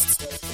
Sports.